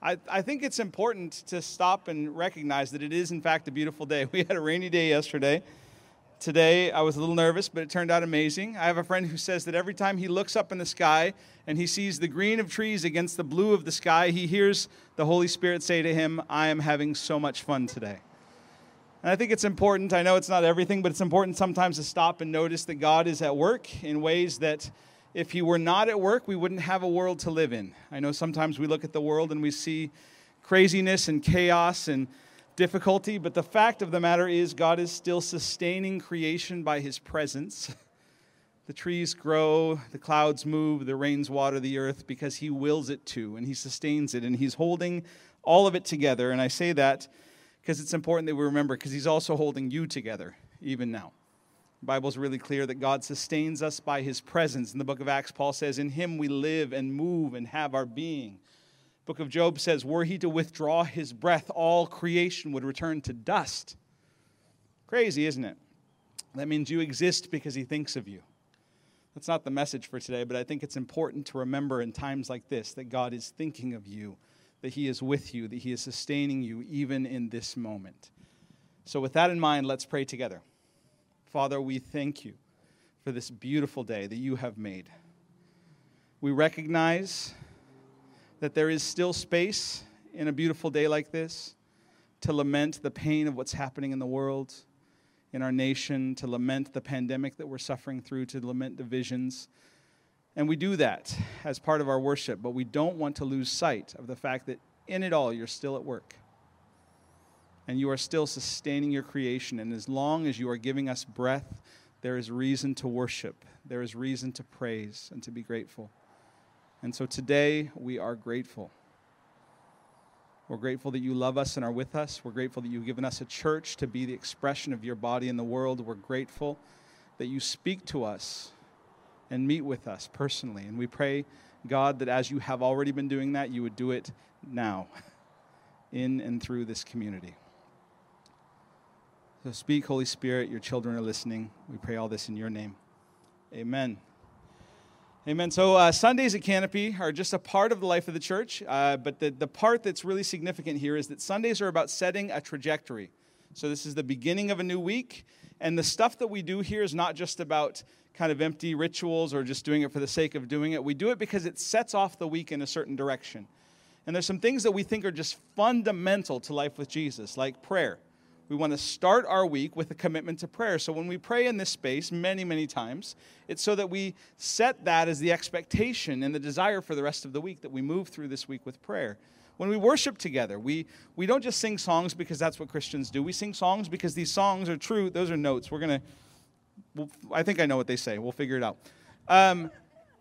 I, I think it's important to stop and recognize that it is, in fact, a beautiful day. We had a rainy day yesterday. Today, I was a little nervous, but it turned out amazing. I have a friend who says that every time he looks up in the sky and he sees the green of trees against the blue of the sky, he hears the Holy Spirit say to him, I am having so much fun today. And I think it's important. I know it's not everything, but it's important sometimes to stop and notice that God is at work in ways that if He were not at work, we wouldn't have a world to live in. I know sometimes we look at the world and we see craziness and chaos and difficulty, but the fact of the matter is, God is still sustaining creation by His presence. The trees grow, the clouds move, the rains water the earth because He wills it to, and He sustains it, and He's holding all of it together. And I say that because it's important that we remember, because He's also holding you together, even now. The Bible is really clear that God sustains us by His presence. In the book of Acts, Paul says, In Him we live and move and have our being book of Job says, Were he to withdraw his breath, all creation would return to dust. Crazy, isn't it? That means you exist because he thinks of you. That's not the message for today, but I think it's important to remember in times like this that God is thinking of you, that he is with you, that he is sustaining you even in this moment. So, with that in mind, let's pray together. Father, we thank you for this beautiful day that you have made. We recognize that there is still space in a beautiful day like this to lament the pain of what's happening in the world, in our nation, to lament the pandemic that we're suffering through, to lament divisions. And we do that as part of our worship, but we don't want to lose sight of the fact that in it all, you're still at work. And you are still sustaining your creation. And as long as you are giving us breath, there is reason to worship, there is reason to praise and to be grateful. And so today we are grateful. We're grateful that you love us and are with us. We're grateful that you've given us a church to be the expression of your body in the world. We're grateful that you speak to us and meet with us personally. And we pray, God, that as you have already been doing that, you would do it now in and through this community. So speak, Holy Spirit. Your children are listening. We pray all this in your name. Amen. Amen. So uh, Sundays at Canopy are just a part of the life of the church, uh, but the, the part that's really significant here is that Sundays are about setting a trajectory. So this is the beginning of a new week, and the stuff that we do here is not just about kind of empty rituals or just doing it for the sake of doing it. We do it because it sets off the week in a certain direction. And there's some things that we think are just fundamental to life with Jesus, like prayer. We want to start our week with a commitment to prayer. So when we pray in this space many, many times, it's so that we set that as the expectation and the desire for the rest of the week that we move through this week with prayer. When we worship together, we, we don't just sing songs because that's what Christians do. We sing songs because these songs are true. Those are notes. We're going to, we'll, I think I know what they say. We'll figure it out. Um,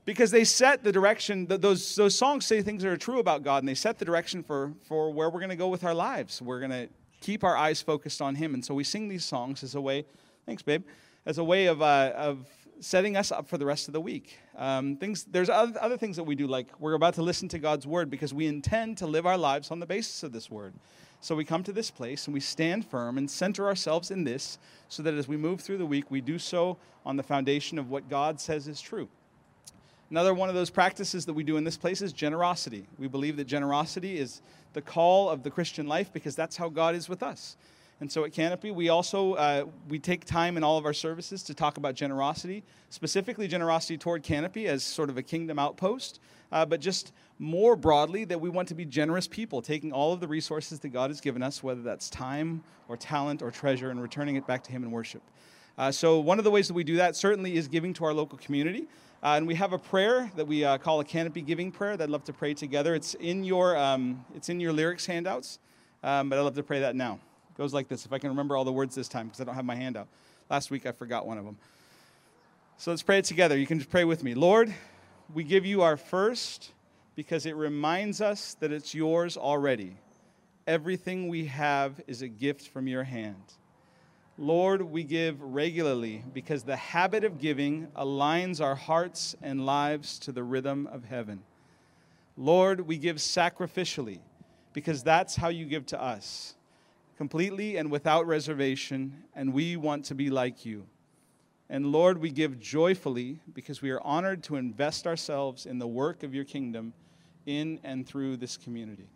because they set the direction those, those songs say things that are true about god and they set the direction for, for where we're going to go with our lives we're going to keep our eyes focused on Him. And so we sing these songs as a way, thanks, babe, as a way of, uh, of setting us up for the rest of the week. Um, things, there's other, other things that we do, like we're about to listen to God's Word because we intend to live our lives on the basis of this Word. So we come to this place and we stand firm and center ourselves in this so that as we move through the week, we do so on the foundation of what God says is true. Another one of those practices that we do in this place is generosity. We believe that generosity is the call of the Christian life because that's how God is with us. And so at Canopy, we also uh, we take time in all of our services to talk about generosity, specifically generosity toward Canopy as sort of a kingdom outpost, uh, but just more broadly that we want to be generous people, taking all of the resources that God has given us, whether that's time or talent or treasure, and returning it back to Him in worship. Uh, so one of the ways that we do that certainly is giving to our local community. Uh, and we have a prayer that we uh, call a canopy giving prayer that I'd love to pray together. It's in your, um, it's in your lyrics handouts, um, but I'd love to pray that now. It goes like this, if I can remember all the words this time, because I don't have my handout. Last week I forgot one of them. So let's pray it together. You can just pray with me. Lord, we give you our first because it reminds us that it's yours already. Everything we have is a gift from your hand. Lord, we give regularly because the habit of giving aligns our hearts and lives to the rhythm of heaven. Lord, we give sacrificially because that's how you give to us, completely and without reservation, and we want to be like you. And Lord, we give joyfully because we are honored to invest ourselves in the work of your kingdom in and through this community.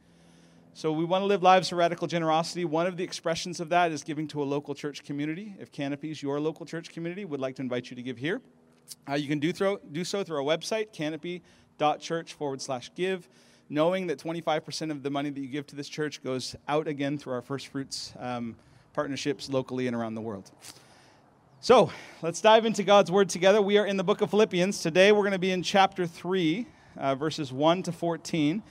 So we want to live lives of radical generosity. One of the expressions of that is giving to a local church community. If Canopy's your local church community, would like to invite you to give here. Uh, you can do, through, do so through our website, canopy.church forward slash give, knowing that 25% of the money that you give to this church goes out again through our First Fruits um, partnerships locally and around the world. So let's dive into God's Word together. We are in the book of Philippians. Today we're going to be in chapter 3, uh, verses 1 to 14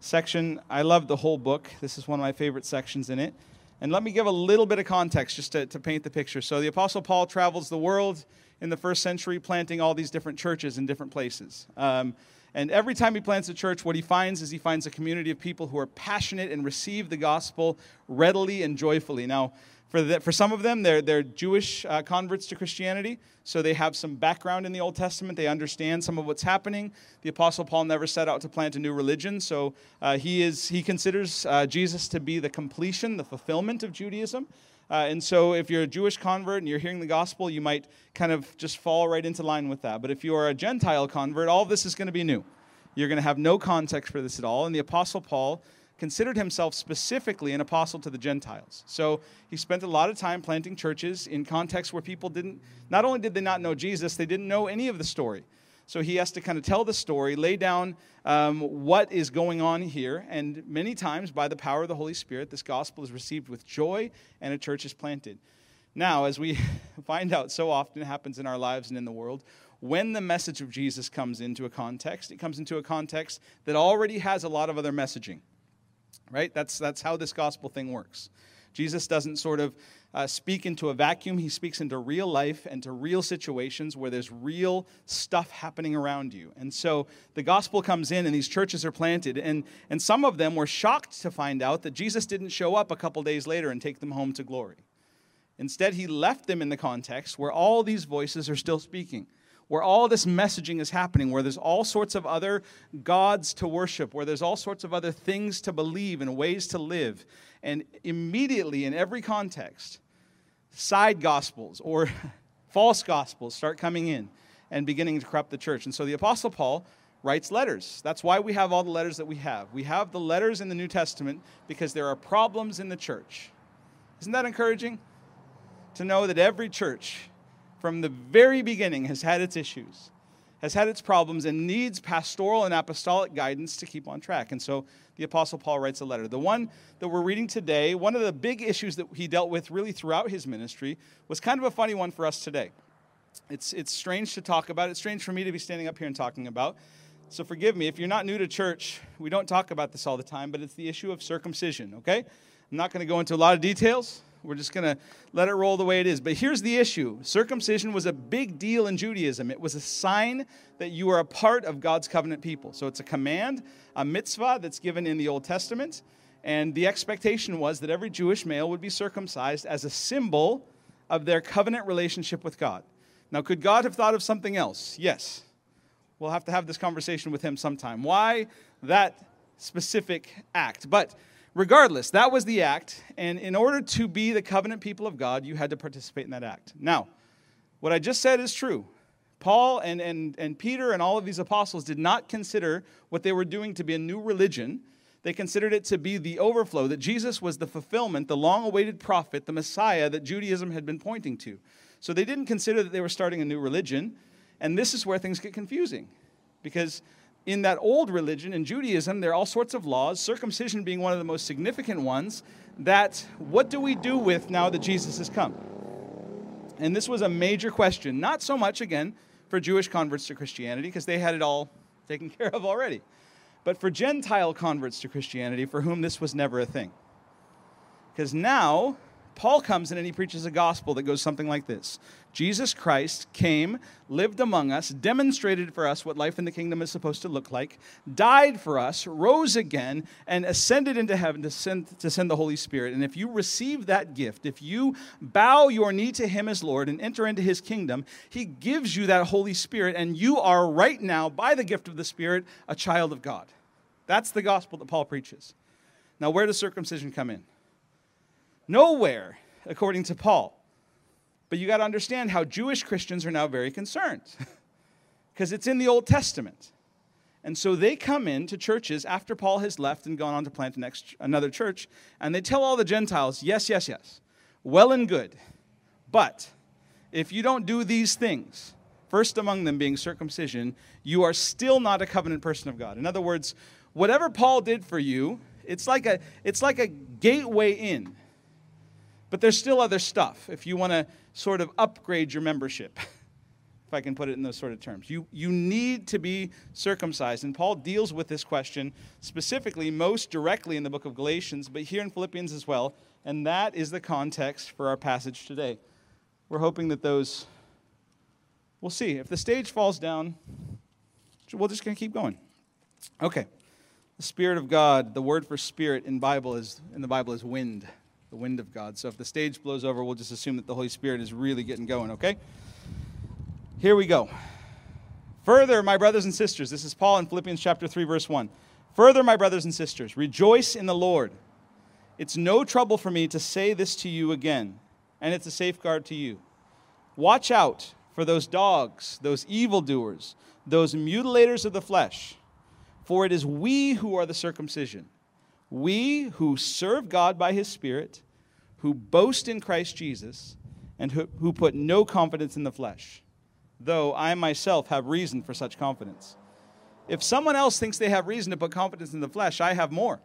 section. I love the whole book. This is one of my favorite sections in it. And let me give a little bit of context just to, to paint the picture. So, the Apostle Paul travels the world in the first century, planting all these different churches in different places. Um, and every time he plants a church, what he finds is he finds a community of people who are passionate and receive the gospel readily and joyfully. Now, for, the, for some of them, they're, they're Jewish uh, converts to Christianity, so they have some background in the Old Testament. They understand some of what's happening. The Apostle Paul never set out to plant a new religion, so uh, he, is, he considers uh, Jesus to be the completion, the fulfillment of Judaism. Uh, and so, if you're a Jewish convert and you're hearing the gospel, you might kind of just fall right into line with that. But if you are a Gentile convert, all this is going to be new. You're going to have no context for this at all. And the Apostle Paul considered himself specifically an apostle to the Gentiles. So he spent a lot of time planting churches in contexts where people didn't, not only did they not know Jesus, they didn't know any of the story. So he has to kind of tell the story, lay down um, what is going on here. And many times, by the power of the Holy Spirit, this gospel is received with joy and a church is planted. Now, as we find out so often happens in our lives and in the world, when the message of Jesus comes into a context, it comes into a context that already has a lot of other messaging right? That's, that's how this gospel thing works. Jesus doesn't sort of uh, speak into a vacuum. He speaks into real life and to real situations where there's real stuff happening around you. And so the gospel comes in and these churches are planted. And, and some of them were shocked to find out that Jesus didn't show up a couple days later and take them home to glory. Instead, he left them in the context where all these voices are still speaking where all this messaging is happening, where there's all sorts of other gods to worship, where there's all sorts of other things to believe and ways to live. And immediately, in every context, side gospels or false gospels start coming in and beginning to corrupt the church. And so the Apostle Paul writes letters. That's why we have all the letters that we have. We have the letters in the New Testament because there are problems in the church. Isn't that encouraging? To know that every church from the very beginning has had its issues, has had its problems, and needs pastoral and apostolic guidance to keep on track. And so the Apostle Paul writes a letter. The one that we're reading today, one of the big issues that he dealt with really throughout his ministry, was kind of a funny one for us today. It's, it's strange to talk about. It's strange for me to be standing up here and talking about. So forgive me. If you're not new to church, we don't talk about this all the time, but it's the issue of circumcision, okay? I'm not going to go into a lot of details. We're just going to let it roll the way it is. But here's the issue circumcision was a big deal in Judaism. It was a sign that you are a part of God's covenant people. So it's a command, a mitzvah that's given in the Old Testament. And the expectation was that every Jewish male would be circumcised as a symbol of their covenant relationship with God. Now, could God have thought of something else? Yes. We'll have to have this conversation with him sometime. Why that specific act? But Regardless, that was the act, and in order to be the covenant people of God, you had to participate in that act. Now, what I just said is true. Paul and, and, and Peter and all of these apostles did not consider what they were doing to be a new religion. They considered it to be the overflow, that Jesus was the fulfillment, the long awaited prophet, the Messiah that Judaism had been pointing to. So they didn't consider that they were starting a new religion. And this is where things get confusing because in that old religion, in Judaism, there are all sorts of laws, circumcision being one of the most significant ones, that what do we do with now that Jesus has come? And this was a major question, not so much, again, for Jewish converts to Christianity, because they had it all taken care of already, but for Gentile converts to Christianity, for whom this was never a thing. Because now, Paul comes in and he preaches a gospel that goes something like this Jesus Christ came, lived among us, demonstrated for us what life in the kingdom is supposed to look like, died for us, rose again, and ascended into heaven to send, to send the Holy Spirit. And if you receive that gift, if you bow your knee to Him as Lord and enter into His kingdom, He gives you that Holy Spirit, and you are right now, by the gift of the Spirit, a child of God. That's the gospel that Paul preaches. Now, where does circumcision come in? Nowhere, according to Paul. But you got to understand how Jewish Christians are now very concerned because it's in the Old Testament. And so they come into churches after Paul has left and gone on to plant next, another church, and they tell all the Gentiles, yes, yes, yes, well and good. But if you don't do these things, first among them being circumcision, you are still not a covenant person of God. In other words, whatever Paul did for you, it's like a, it's like a gateway in. But there's still other stuff if you want to sort of upgrade your membership. if I can put it in those sort of terms. You, you need to be circumcised. And Paul deals with this question specifically, most directly in the book of Galatians, but here in Philippians as well. And that is the context for our passage today. We're hoping that those, we'll see. If the stage falls down, we're just going to keep going. Okay. The Spirit of God, the word for spirit in Bible is in the Bible is wind, the wind of God. So if the stage blows over, we'll just assume that the Holy Spirit is really getting going, okay? Here we go. Further, my brothers and sisters, this is Paul in Philippians chapter 3 verse 1. Further, my brothers and sisters, rejoice in the Lord. It's no trouble for me to say this to you again, and it's a safeguard to you. Watch out for those dogs, those evildoers, those mutilators of the flesh, for it is we who are the circumcision, we who serve God by his Spirit, who boast in Christ Jesus, and who, who put no confidence in the flesh though I myself have reason for such confidence. If someone else thinks they have reason to put confidence in the flesh, I have more.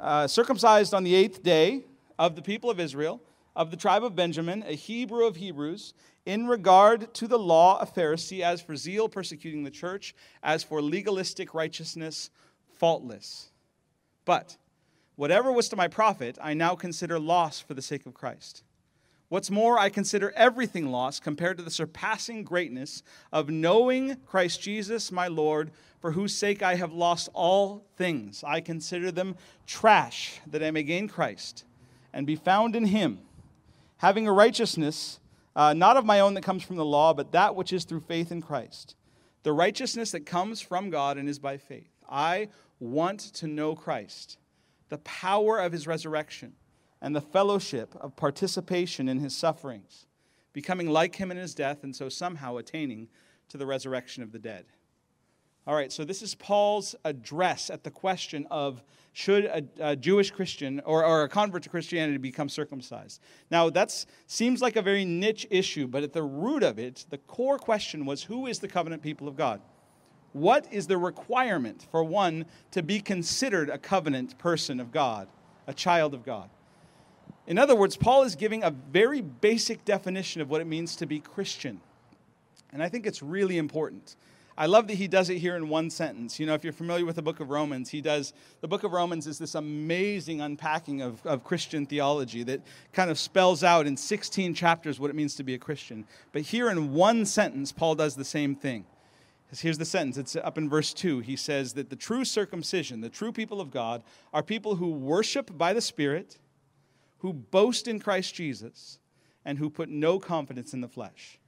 Uh, circumcised on the eighth day of the people of Israel, of the tribe of Benjamin, a Hebrew of Hebrews, in regard to the law, a Pharisee, as for zeal persecuting the church, as for legalistic righteousness, faultless. But whatever was to my profit, I now consider loss for the sake of Christ. What's more, I consider everything lost compared to the surpassing greatness of knowing Christ Jesus, my Lord, for whose sake I have lost all things. I consider them trash, that I may gain Christ and be found in him, having a righteousness uh, not of my own that comes from the law, but that which is through faith in Christ. The righteousness that comes from God and is by faith. I want to know Christ, the power of his resurrection and the fellowship of participation in his sufferings, becoming like him in his death, and so somehow attaining to the resurrection of the dead. All right, so this is Paul's address at the question of should a, a Jewish Christian or, or, a convert to Christianity become circumcised? Now, that seems like a very niche issue, but at the root of it, the core question was who is the covenant people of God? What is the requirement for one to be considered a covenant person of God, a child of God? In other words, Paul is giving a very basic definition of what it means to be Christian. And I think it's really important. I love that he does it here in one sentence. You know, if you're familiar with the book of Romans, he does, the book of Romans is this amazing unpacking of, of Christian theology that kind of spells out in 16 chapters what it means to be a Christian. But here in one sentence, Paul does the same thing. Here's the sentence. It's up in verse 2. He says that the true circumcision, the true people of God, are people who worship by the Spirit who boast in Christ Jesus and who put no confidence in the flesh.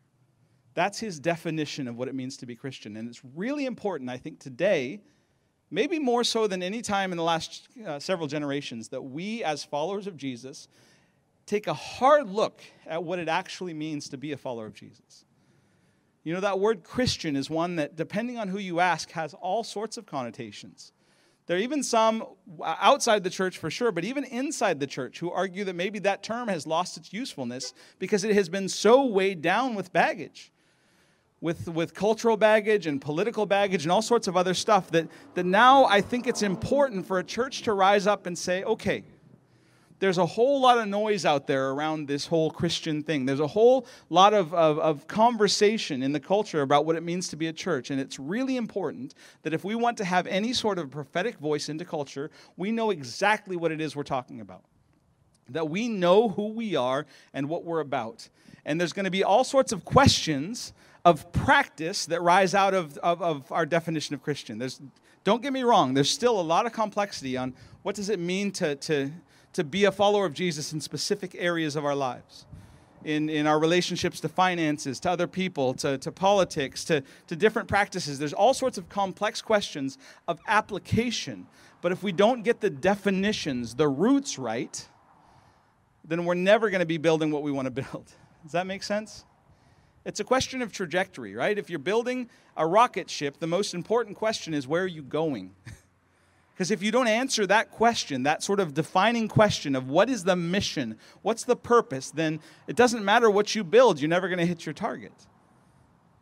That's his definition of what it means to be Christian. And it's really important, I think, today, maybe more so than any time in the last uh, several generations, that we, as followers of Jesus, take a hard look at what it actually means to be a follower of Jesus. You know, that word Christian is one that, depending on who you ask, has all sorts of connotations. There are even some outside the church for sure, but even inside the church who argue that maybe that term has lost its usefulness because it has been so weighed down with baggage, with, with cultural baggage and political baggage and all sorts of other stuff, that, that now I think it's important for a church to rise up and say, okay, there's a whole lot of noise out there around this whole Christian thing. There's a whole lot of, of, of, conversation in the culture about what it means to be a church. And it's really important that if we want to have any sort of prophetic voice into culture, we know exactly what it is we're talking about. That we know who we are and what we're about. And there's going to be all sorts of questions of practice that rise out of, of, of our definition of Christian. There's, don't get me wrong, there's still a lot of complexity on what does it mean to, to to be a follower of Jesus in specific areas of our lives. In, in our relationships to finances, to other people, to, to politics, to, to different practices. There's all sorts of complex questions of application. But if we don't get the definitions, the roots right, then we're never going to be building what we want to build. Does that make sense? It's a question of trajectory, right? If you're building a rocket ship, the most important question is where are you going? Because if you don't answer that question, that sort of defining question of what is the mission, what's the purpose, then it doesn't matter what you build, you're never going to hit your target.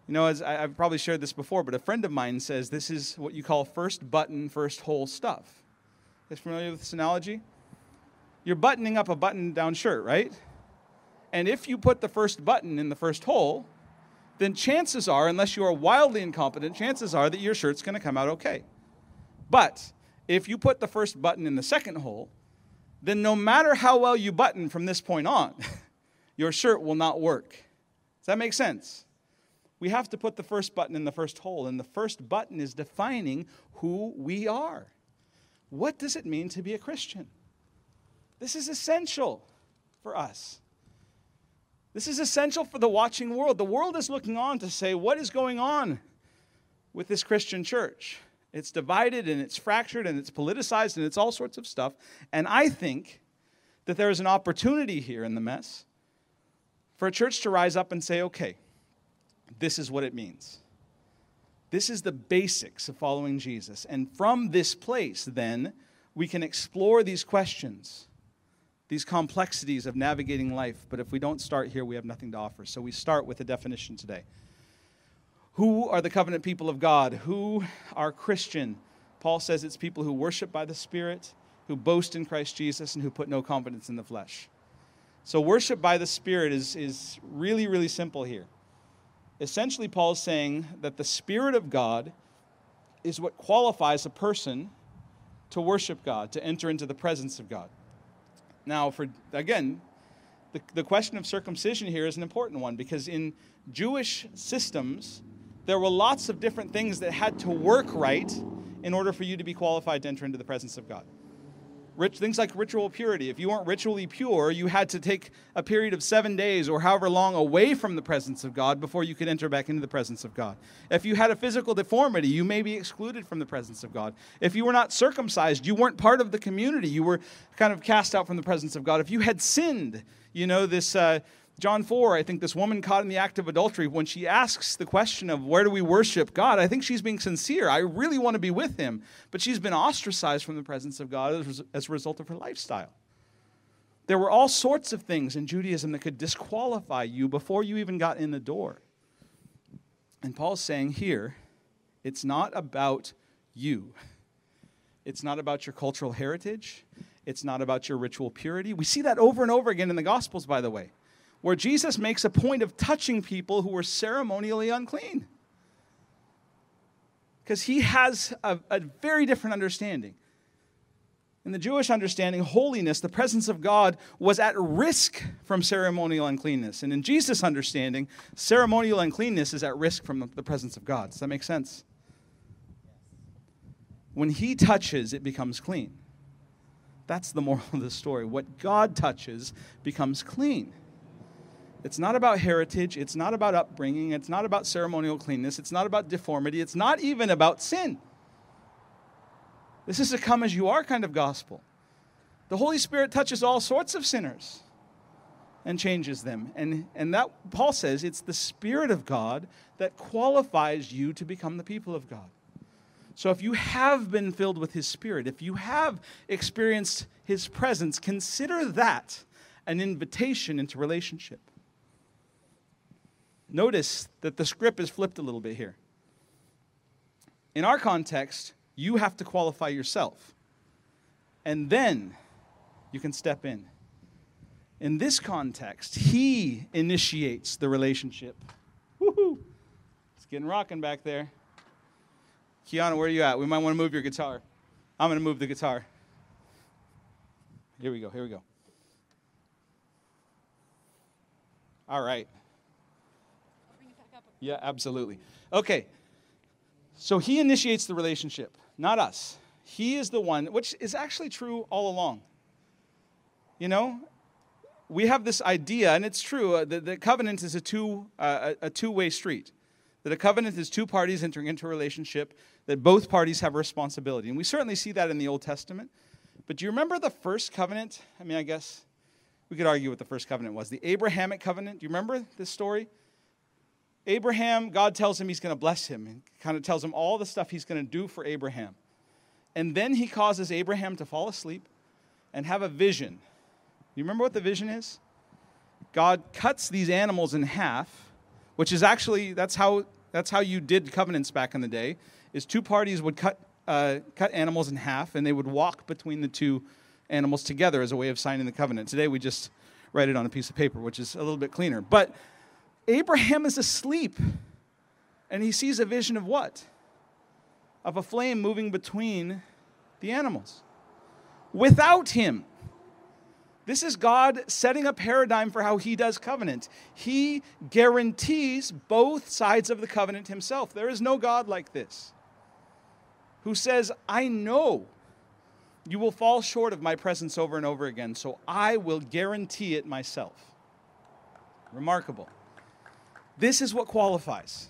You know, as I, have probably shared this before, but a friend of mine says this is what you call first button, first hole stuff. You familiar with this analogy? You're buttoning up a button down shirt, right? And if you put the first button in the first hole, then chances are, unless you are wildly incompetent, chances are that your shirt's going to come out okay. But if you put the first button in the second hole, then no matter how well you button from this point on, your shirt will not work. Does that make sense? We have to put the first button in the first hole, and the first button is defining who we are. What does it mean to be a Christian? This is essential for us. This is essential for the watching world. The world is looking on to say, what is going on with this Christian church? It's divided and it's fractured and it's politicized and it's all sorts of stuff. And I think that there is an opportunity here in the mess for a church to rise up and say, okay, this is what it means. This is the basics of following Jesus. And from this place, then, we can explore these questions, these complexities of navigating life. But if we don't start here, we have nothing to offer. So we start with a definition today. Who are the covenant people of God? Who are Christian? Paul says it's people who worship by the Spirit, who boast in Christ Jesus, and who put no confidence in the flesh. So, worship by the Spirit is, is really, really simple here. Essentially, Paul's saying that the Spirit of God is what qualifies a person to worship God, to enter into the presence of God. Now, for again, the, the question of circumcision here is an important one because in Jewish systems, there were lots of different things that had to work right in order for you to be qualified to enter into the presence of God. Rich, things like ritual purity. If you weren't ritually pure, you had to take a period of seven days or however long away from the presence of God before you could enter back into the presence of God. If you had a physical deformity, you may be excluded from the presence of God. If you were not circumcised, you weren't part of the community. You were kind of cast out from the presence of God. If you had sinned, you know, this. Uh, John 4, I think this woman caught in the act of adultery, when she asks the question of where do we worship God, I think she's being sincere. I really want to be with him. But she's been ostracized from the presence of God as a result of her lifestyle. There were all sorts of things in Judaism that could disqualify you before you even got in the door. And Paul's saying here, it's not about you. It's not about your cultural heritage. It's not about your ritual purity. We see that over and over again in the Gospels, by the way where Jesus makes a point of touching people who were ceremonially unclean. Because he has a, a, very different understanding. In the Jewish understanding, holiness, the presence of God, was at risk from ceremonial uncleanness. And in Jesus' understanding, ceremonial uncleanness is at risk from the presence of God. Does that make sense? When he touches, it becomes clean. That's the moral of the story. What God touches becomes clean. It's not about heritage. It's not about upbringing. It's not about ceremonial cleanness. It's not about deformity. It's not even about sin. This is a come as you are kind of gospel. The Holy Spirit touches all sorts of sinners and changes them. And, and that, Paul says, it's the Spirit of God that qualifies you to become the people of God. So if you have been filled with His Spirit, if you have experienced His presence, consider that an invitation into relationship. Notice that the script is flipped a little bit here. In our context, you have to qualify yourself, and then you can step in. In this context, he initiates the relationship. Woohoo! It's getting rocking back there. Kiana, where are you at? We might want to move your guitar. I'm going to move the guitar. Here we go. Here we go. All right. Yeah, absolutely. Okay. So he initiates the relationship, not us. He is the one, which is actually true all along. You know, we have this idea, and it's true, uh, that the covenant is a, two, uh, a, two-way street. That a covenant is two parties entering into a relationship, that both parties have a responsibility. And we certainly see that in the Old Testament. But do you remember the first covenant? I mean, I guess we could argue what the first covenant was. The Abrahamic covenant, do you remember this story? Abraham, God tells him he's going to bless him and kind of tells him all the stuff he's going to do for Abraham. And then he causes Abraham to fall asleep and have a vision. You remember what the vision is? God cuts these animals in half, which is actually that's how that's how you did covenants back in the day. Is two parties would cut uh, cut animals in half, and they would walk between the two animals together as a way of signing the covenant. Today we just write it on a piece of paper, which is a little bit cleaner. But Abraham is asleep, and he sees a vision of what? Of a flame moving between the animals. Without him. This is God setting a paradigm for how he does covenant. He guarantees both sides of the covenant himself. There is no God like this who says, I know you will fall short of my presence over and over again, so I will guarantee it myself. Remarkable. This is what qualifies.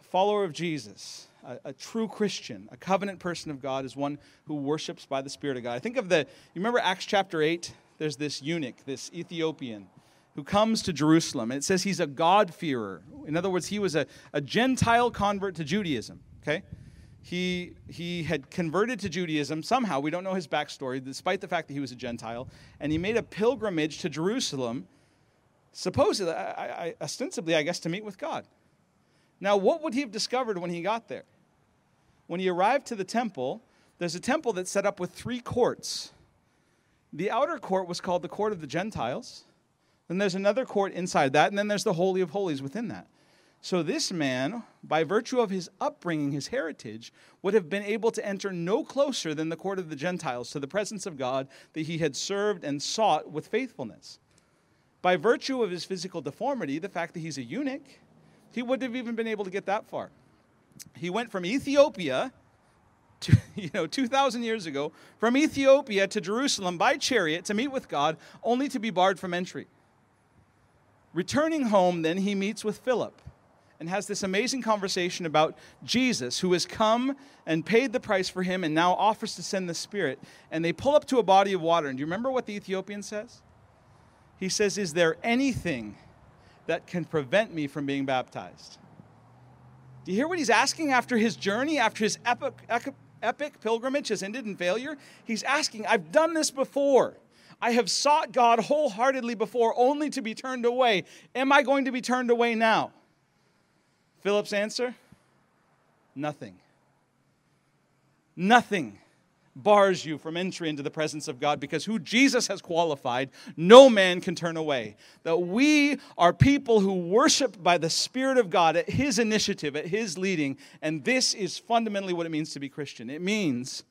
A follower of Jesus, a, a, true Christian, a covenant person of God, is one who worships by the Spirit of God. I think of the, you remember Acts chapter 8? There's this eunuch, this Ethiopian, who comes to Jerusalem. And it says he's a God-fearer. In other words, he was a, a Gentile convert to Judaism, okay? He, he had converted to Judaism somehow. We don't know his backstory, despite the fact that he was a Gentile. And he made a pilgrimage to Jerusalem supposedly, I, I, ostensibly, I guess, to meet with God. Now, what would he have discovered when he got there? When he arrived to the temple, there's a temple that's set up with three courts. The outer court was called the court of the Gentiles. Then there's another court inside that, and then there's the Holy of Holies within that. So, this man, by virtue of his upbringing, his heritage, would have been able to enter no closer than the court of the Gentiles to the presence of God that he had served and sought with faithfulness by virtue of his physical deformity, the fact that he's a eunuch, he wouldn't have even been able to get that far. He went from Ethiopia to, you know, 2,000 years ago, from Ethiopia to Jerusalem by chariot to meet with God, only to be barred from entry. Returning home, then, he meets with Philip and has this amazing conversation about Jesus, who has come and paid the price for him and now offers to send the Spirit. And they pull up to a body of water. And do you remember what the Ethiopian says? He says, Is there anything that can prevent me from being baptized? Do you hear what he's asking after his journey, after his epic, epic pilgrimage has ended in failure? He's asking, I've done this before. I have sought God wholeheartedly before, only to be turned away. Am I going to be turned away now? Philip's answer nothing. Nothing bars you from entry into the presence of God because who Jesus has qualified, no man can turn away. That we are people who worship by the Spirit of God at His initiative, at His leading, and this is fundamentally what it means to be Christian. It means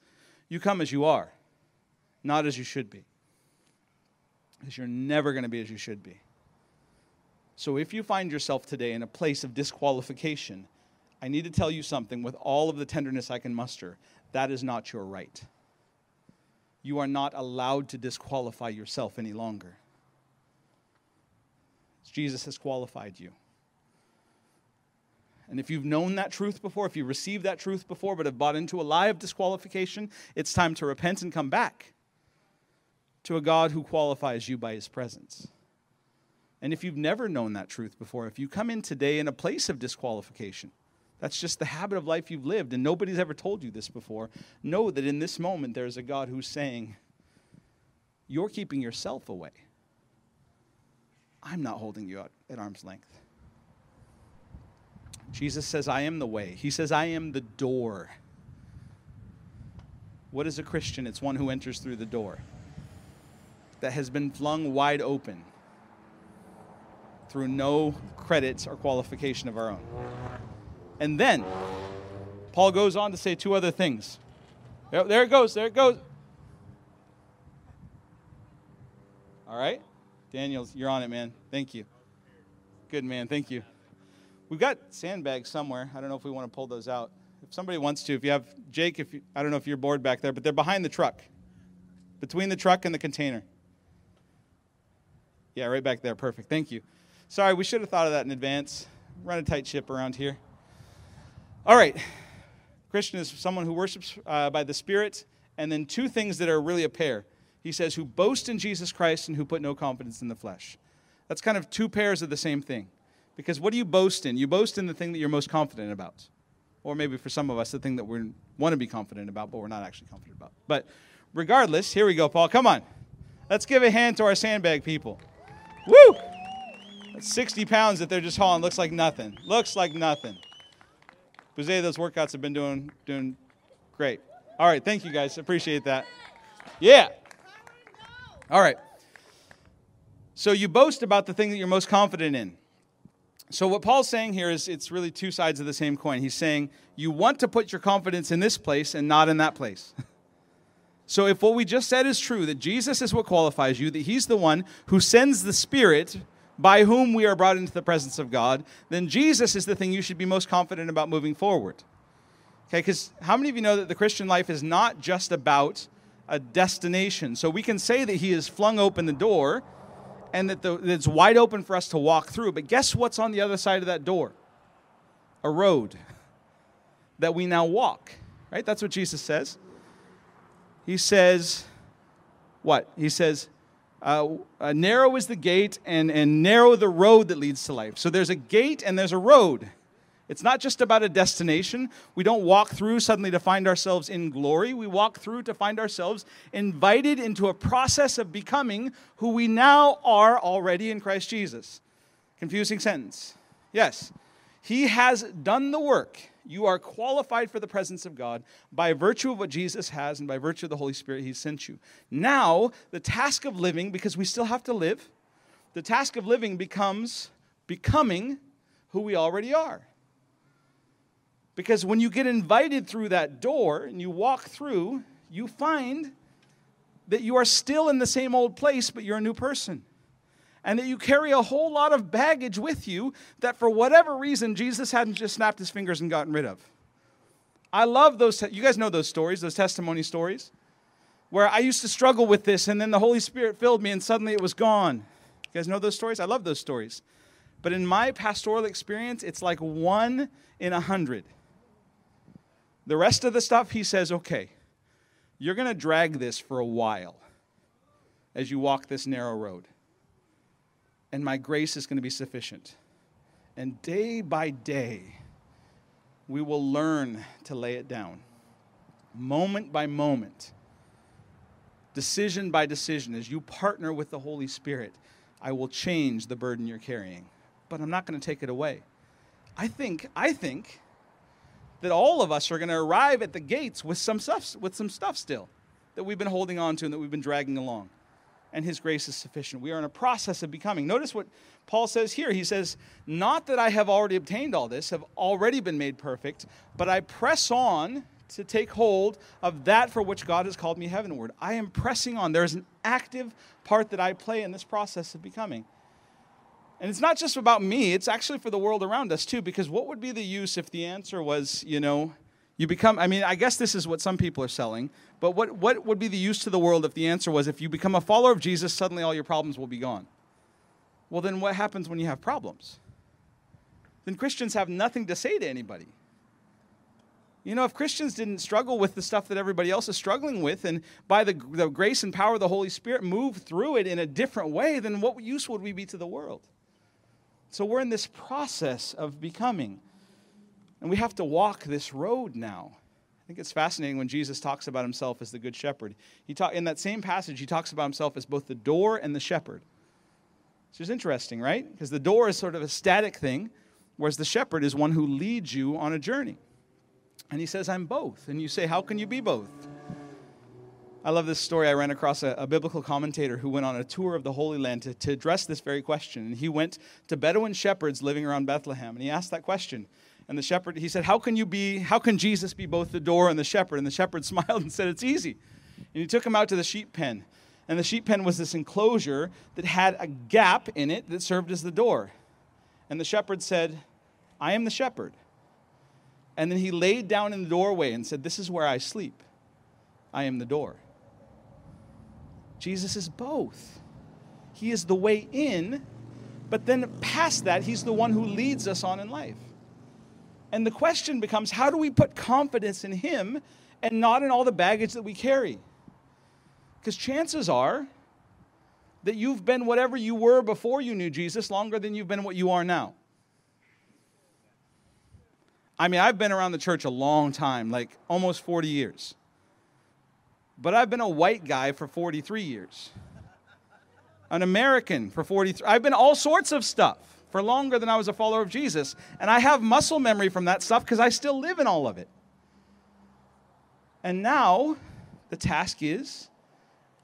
you come as you are, not as you should be. Because you're never going to be as you should be. So if you find yourself today in a place of disqualification, I need to tell you something with all of the tenderness I can muster. That is not your right. You are not allowed to disqualify yourself any longer. Jesus has qualified you. And if you've known that truth before, if you received that truth before but have bought into a lie of disqualification, it's time to repent and come back to a God who qualifies you by his presence. And if you've never known that truth before, if you come in today in a place of disqualification, that's just the habit of life you've lived, and nobody's ever told you this before. Know that in this moment there's a God who's saying, You're keeping yourself away. I'm not holding you out at arm's length. Jesus says, I am the way. He says, I am the door. What is a Christian? It's one who enters through the door that has been flung wide open through no credits or qualification of our own. And then Paul goes on to say two other things. There, it goes, there it goes. All right? Daniel, you're on it, man. Thank you. Good, man. Thank you. We've got sandbags somewhere. I don't know if we want to pull those out. If somebody wants to, if you have Jake, if you, I don't know if you're bored back there, but they're behind the truck, between the truck and the container. Yeah, right back there. Perfect. Thank you. Sorry, we should have thought of that in advance. Run a tight ship around here. All right. Christian is someone who worships uh, by the Spirit, and then two things that are really a pair. He says, who boast in Jesus Christ and who put no confidence in the flesh. That's kind of two pairs of the same thing. Because what do you boast in? You boast in the thing that you're most confident about. Or maybe for some of us, the thing that we want to be confident about, but we're not actually confident about. But regardless, here we go, Paul. Come on. Let's give a hand to our sandbag people. Woo! That's 60 pounds that they're just hauling. Looks like nothing. Looks like nothing. Jose, those workouts have been doing, doing great. All right, thank you guys. Appreciate that. Yeah. All right. So you boast about the thing that you're most confident in. So what Paul's saying here is it's really two sides of the same coin. He's saying you want to put your confidence in this place and not in that place. So if what we just said is true, that Jesus is what qualifies you, that he's the one who sends the Spirit by whom we are brought into the presence of God, then Jesus is the thing you should be most confident about moving forward. Okay, because how many of you know that the Christian life is not just about a destination? So we can say that he has flung open the door and that, the, that it's wide open for us to walk through, but guess what's on the other side of that door? A road that we now walk, right? That's what Jesus says he says, what? He says, uh, uh, narrow is the gate and, and narrow the road that leads to life. So there's a gate and there's a road. It's not just about a destination. We don't walk through suddenly to find ourselves in glory. We walk through to find ourselves invited into a process of becoming who we now are already in Christ Jesus. Confusing sentence. Yes, He has done the work you are qualified for the presence of God by virtue of what Jesus has and by virtue of the Holy Spirit He sent you. Now, the task of living, because we still have to live, the task of living becomes becoming who we already are. Because when you get invited through that door and you walk through, you find that you are still in the same old place, but you're a new person and that you carry a whole lot of baggage with you that for whatever reason Jesus hadn't just snapped his fingers and gotten rid of. I love those, te- you guys know those stories, those testimony stories, where I used to struggle with this and then the Holy Spirit filled me and suddenly it was gone. You guys know those stories? I love those stories. But in my pastoral experience, it's like one in a hundred. The rest of the stuff, he says, okay, you're going to drag this for a while as you walk this narrow road and my grace is going to be sufficient. And day by day, we will learn to lay it down, moment by moment, decision by decision. As you partner with the Holy Spirit, I will change the burden you're carrying, but I'm not going to take it away. I think, I think that all of us are going to arrive at the gates with some stuff, with some stuff still that we've been holding on to and that we've been dragging along and his grace is sufficient. We are in a process of becoming. Notice what Paul says here. He says, Not that I have already obtained all this, have already been made perfect, but I press on to take hold of that for which God has called me heavenward. I am pressing on. There is an active part that I play in this process of becoming. And it's not just about me, it's actually for the world around us too, because what would be the use if the answer was, you know, you become, I mean, I guess this is what some people are selling, but what, what would be the use to the world if the answer was if you become a follower of Jesus, suddenly all your problems will be gone? Well, then what happens when you have problems? Then Christians have nothing to say to anybody. You know, if Christians didn't struggle with the stuff that everybody else is struggling with, and by the, the grace and power of the Holy Spirit move through it in a different way, then what use would we be to the world? So we're in this process of becoming. And we have to walk this road now. I think it's fascinating when Jesus talks about himself as the good shepherd. He talk, in that same passage, he talks about himself as both the door and the shepherd. Which is interesting, right? Because the door is sort of a static thing, whereas the shepherd is one who leads you on a journey. And he says, I'm both. And you say, How can you be both? I love this story. I ran across a, a, biblical commentator who went on a tour of the Holy Land to, to address this very question. And he went to Bedouin shepherds living around Bethlehem. And he asked that question and the shepherd, he said, How can you be, how can Jesus be both the door and the shepherd? And the shepherd smiled and said, It's easy. And he took him out to the sheep pen. And the sheep pen was this enclosure that had a gap in it that served as the door. And the shepherd said, I am the shepherd. And then he laid down in the doorway and said, This is where I sleep. I am the door. Jesus is both. He is the way in, but then past that, he's the one who leads us on in life. And the question becomes how do we put confidence in Him and not in all the baggage that we carry? Because chances are that you've been whatever you were before you knew Jesus longer than you've been what you are now. I mean, I've been around the church a long time, like almost 40 years. But I've been a white guy for 43 years, an American for 43. I've been all sorts of stuff for longer than I was a follower of Jesus. And I have muscle memory from that stuff because I still live in all of it. And now the task is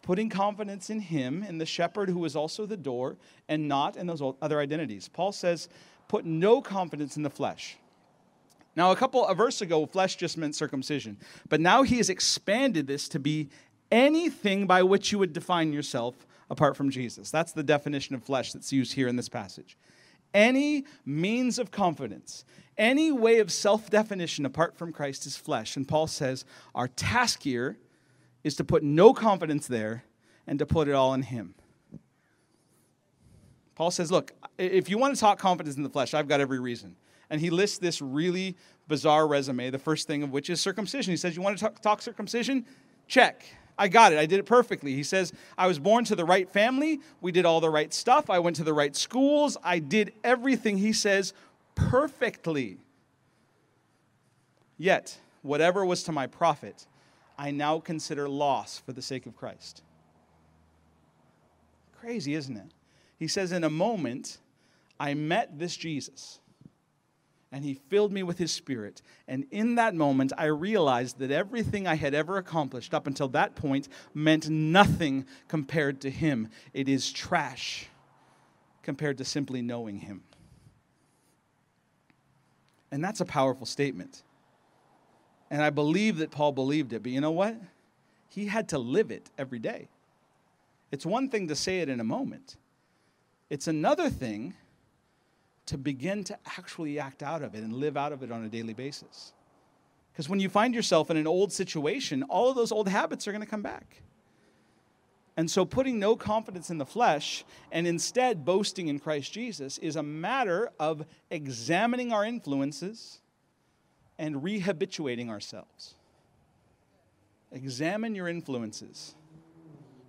putting confidence in Him, in the shepherd who is also the door, and not in those other identities. Paul says, put no confidence in the flesh. Now, a couple of verses ago, flesh just meant circumcision. But now he has expanded this to be anything by which you would define yourself apart from Jesus. That's the definition of flesh that's used here in this passage. Any means of confidence, any way of self definition apart from Christ is flesh. And Paul says our task here is to put no confidence there and to put it all in Him. Paul says, Look, if you want to talk confidence in the flesh, I've got every reason. And he lists this really bizarre resume, the first thing of which is circumcision. He says, You want to talk, talk circumcision? Check. I got it. I did it perfectly. He says, I was born to the right family. We did all the right stuff. I went to the right schools. I did everything, he says, perfectly. Yet, whatever was to my profit, I now consider loss for the sake of Christ. Crazy, isn't it? He says, In a moment, I met this Jesus, and he filled me with his spirit. And in that moment, I realized that everything I had ever accomplished up until that point meant nothing compared to him. It is trash compared to simply knowing him. And that's a powerful statement. And I believe that Paul believed it, but you know what? He had to live it every day. It's one thing to say it in a moment, it's another thing to begin to actually act out of it and live out of it on a daily basis. Because when you find yourself in an old situation, all of those old habits are going to come back. And so, putting no confidence in the flesh and instead boasting in Christ Jesus is a matter of examining our influences and rehabituating ourselves. Examine your influences.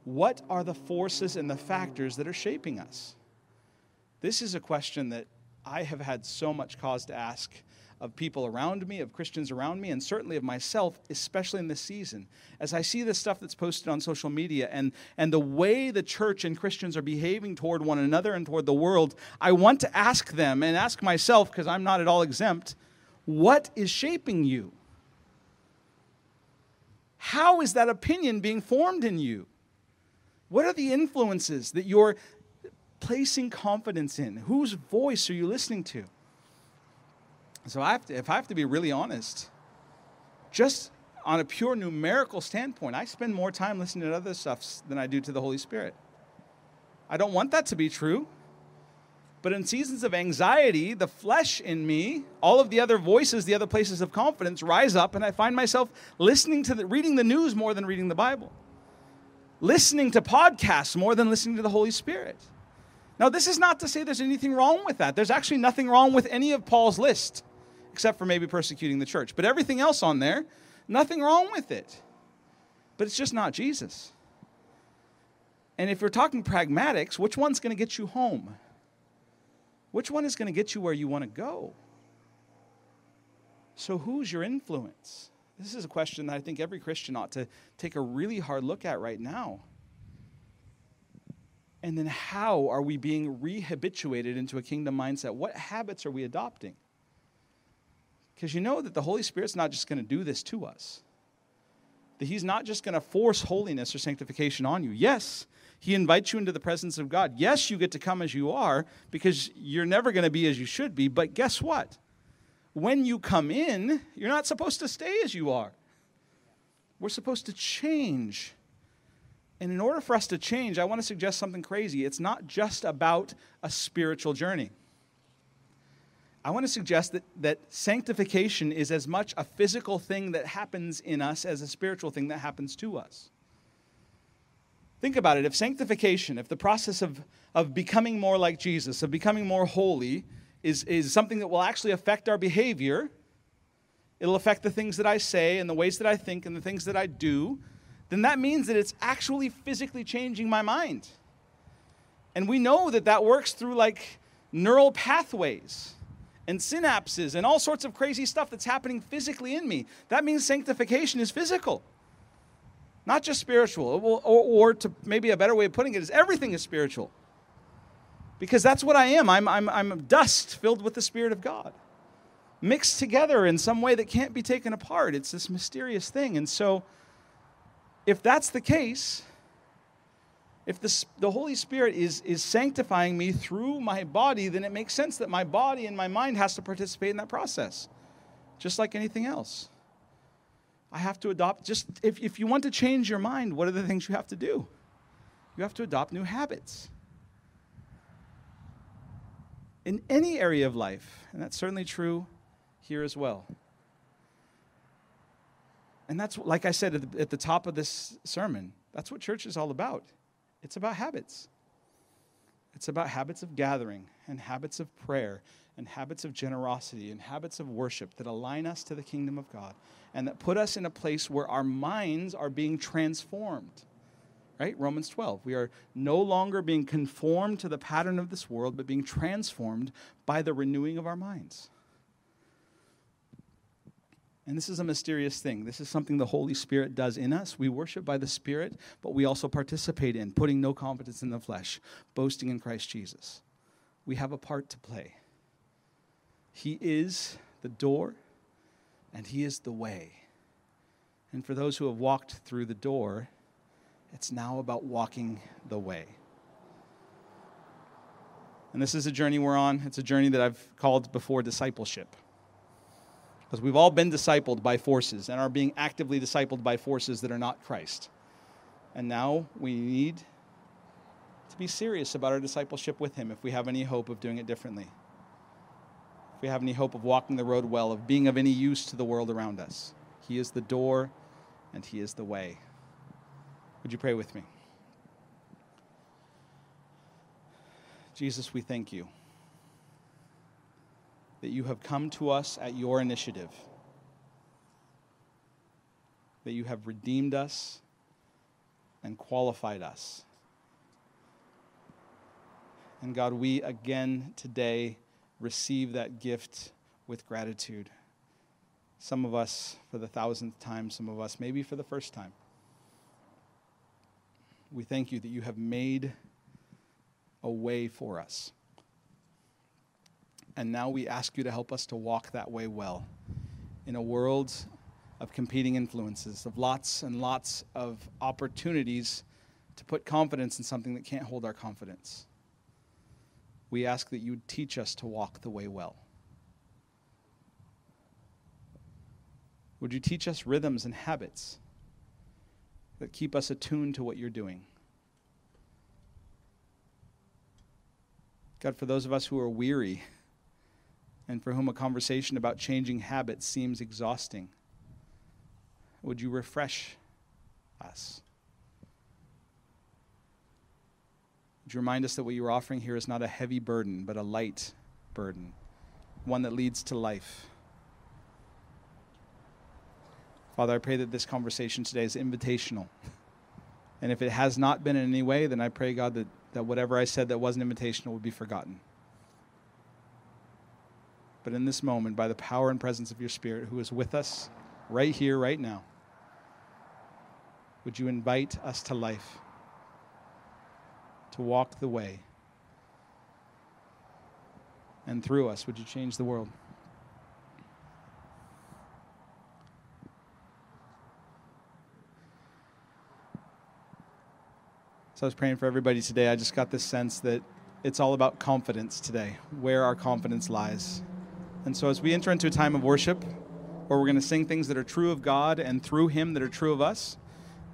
What are the forces and the factors that are shaping us? This is a question that I have had so much cause to ask of people around me, of Christians around me, and certainly of myself, especially in this season. As I see the stuff that's posted on social media and, and the way the church and Christians are behaving toward one another and toward the world, I want to ask them and ask myself, because I'm not at all exempt, what is shaping you? How is that opinion being formed in you? What are the influences that you're placing confidence in? Whose voice are you listening to? So, I to, if I have to be really honest, just on a pure numerical standpoint, I spend more time listening to other stuff than I do to the Holy Spirit. I don't want that to be true. But in seasons of anxiety, the flesh in me, all of the other voices, the other places of confidence rise up, and I find myself listening to the, reading the news more than reading the Bible, listening to podcasts more than listening to the Holy Spirit. Now, this is not to say there's anything wrong with that. There's actually nothing wrong with any of Paul's list, except for maybe persecuting the church. But everything else on there, nothing wrong with it. But it's just not Jesus. And if we're talking pragmatics, which one's going to get you home? Which one is going to get you where you want to go? So, who's your influence? This is a question that I think every Christian ought to take a really hard look at right now. And then, how are we being rehabituated into a kingdom mindset? What habits are we adopting? Because you know that the Holy Spirit's not just going to do this to us, that He's not just going to force holiness or sanctification on you. Yes, he invites you into the presence of God. Yes, you get to come as you are because you're never going to be as you should be, but guess what? When you come in, you're not supposed to stay as you are. We're supposed to change. And in order for us to change, I want to suggest something crazy. It's not just about a spiritual journey. I want to suggest that, that sanctification is as much a physical thing that happens in us as a spiritual thing that happens to us. Think about it. If sanctification, if the process of, of becoming more like Jesus, of becoming more holy, is, is something that will actually affect our behavior, it'll affect the things that I say and the ways that I think and the things that I do, then that means that it's actually physically changing my mind. And we know that that works through like neural pathways. and synapses and all sorts of crazy stuff that's happening physically in me. That means sanctification is physical, not just spiritual. Or, or, to maybe a better way of putting it is everything is spiritual. Because that's what I am. I'm, I'm, I'm dust filled with the Spirit of God, mixed together in some way that can't be taken apart. It's this mysterious thing. And so, if that's the case, if the, the Holy Spirit is, is sanctifying me through my body, then it makes sense that my body and my mind has to participate in that process, just like anything else. I have to adopt, just if, if you want to change your mind, what are the things you have to do? You have to adopt new habits. In any area of life, and that's certainly true here as well. And that's, like I said at the, at the top of this sermon, that's what church is all about. It's about habits. It's about habits of gathering and habits of prayer and habits of generosity and habits of worship that align us to the kingdom of God and that put us in a place where our minds are being transformed. Right? Romans 12. We are no longer being conformed to the pattern of this world, but being transformed by the renewing of our minds. And this is a mysterious thing. This is something the Holy Spirit does in us. We worship by the Spirit, but we also participate in putting no confidence in the flesh, boasting in Christ Jesus. We have a part to play. He is the door, and He is the way. And for those who have walked through the door, it's now about walking the way. And this is a journey we're on. It's a journey that I've called before discipleship. Because we've all been discipled by forces and are being actively discipled by forces that are not Christ. And now we need to be serious about our discipleship with Him if we have any hope of doing it differently. If we have any hope of walking the road well, of being of any use to the world around us. He is the door and He is the way. Would you pray with me? Jesus, we thank you that you have come to us at your initiative, that you have redeemed us and qualified us. And God, we again today receive that gift with gratitude. Some of us for the thousandth time, some of us maybe for the first time. We thank you that you have made a way for us. And now we ask you to help us to walk that way well in a world of competing influences, of lots and lots of opportunities to put confidence in something that can't hold our confidence. We ask that you teach us to walk the way well. Would you teach us rhythms and habits that keep us attuned to what you're doing? God, for those of us who are weary, and for whom a conversation about changing habits seems exhausting. Would you refresh us? Would you remind us that what you are offering here is not a heavy burden, but a light burden, one that leads to life? Father, I pray that this conversation today is invitational. And if it has not been in any way, then I pray, God, that, that whatever I said that wasn't invitational would be forgotten but in this moment, by the power and presence of your Spirit who is with us right here, right now, would you invite us to life, to walk the way? And through us, would you change the world? So I was praying for everybody today. I just got this sense that it's all about confidence today, where our confidence lies. And so, as we enter into a time of worship, where we're going to sing things that are true of God and through Him that are true of us,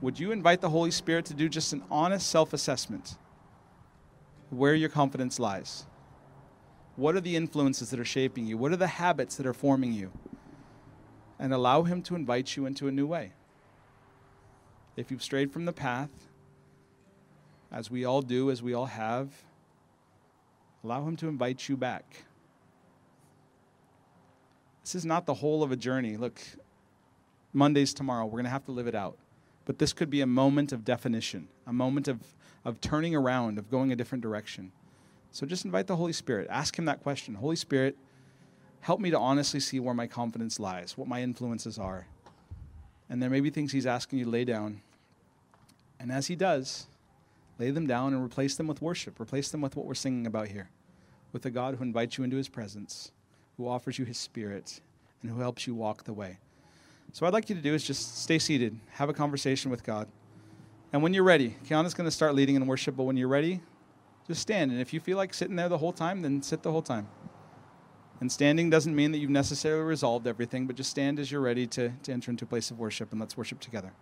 would you invite the Holy Spirit to do just an honest self assessment where your confidence lies? What are the influences that are shaping you? What are the habits that are forming you? And allow Him to invite you into a new way. If you've strayed from the path, as we all do, as we all have, allow Him to invite you back. This is not the whole of a journey. Look, Monday's tomorrow. We're going to have to live it out. But this could be a moment of definition, a moment of, of turning around, of going a different direction. So just invite the Holy Spirit. Ask Him that question Holy Spirit, help me to honestly see where my confidence lies, what my influences are. And there may be things He's asking you to lay down. And as He does, lay them down and replace them with worship. Replace them with what we're singing about here, with a God who invites you into His presence, who offers you His Spirit, and who helps you walk the way. So, what I'd like you to do is just stay seated, have a conversation with God. And when you're ready, Kiana's going to start leading in worship, but when you're ready, just stand. And if you feel like sitting there the whole time, then sit the whole time. And standing doesn't mean that you've necessarily resolved everything, but just stand as you're ready to, to enter into a place of worship and let's worship together.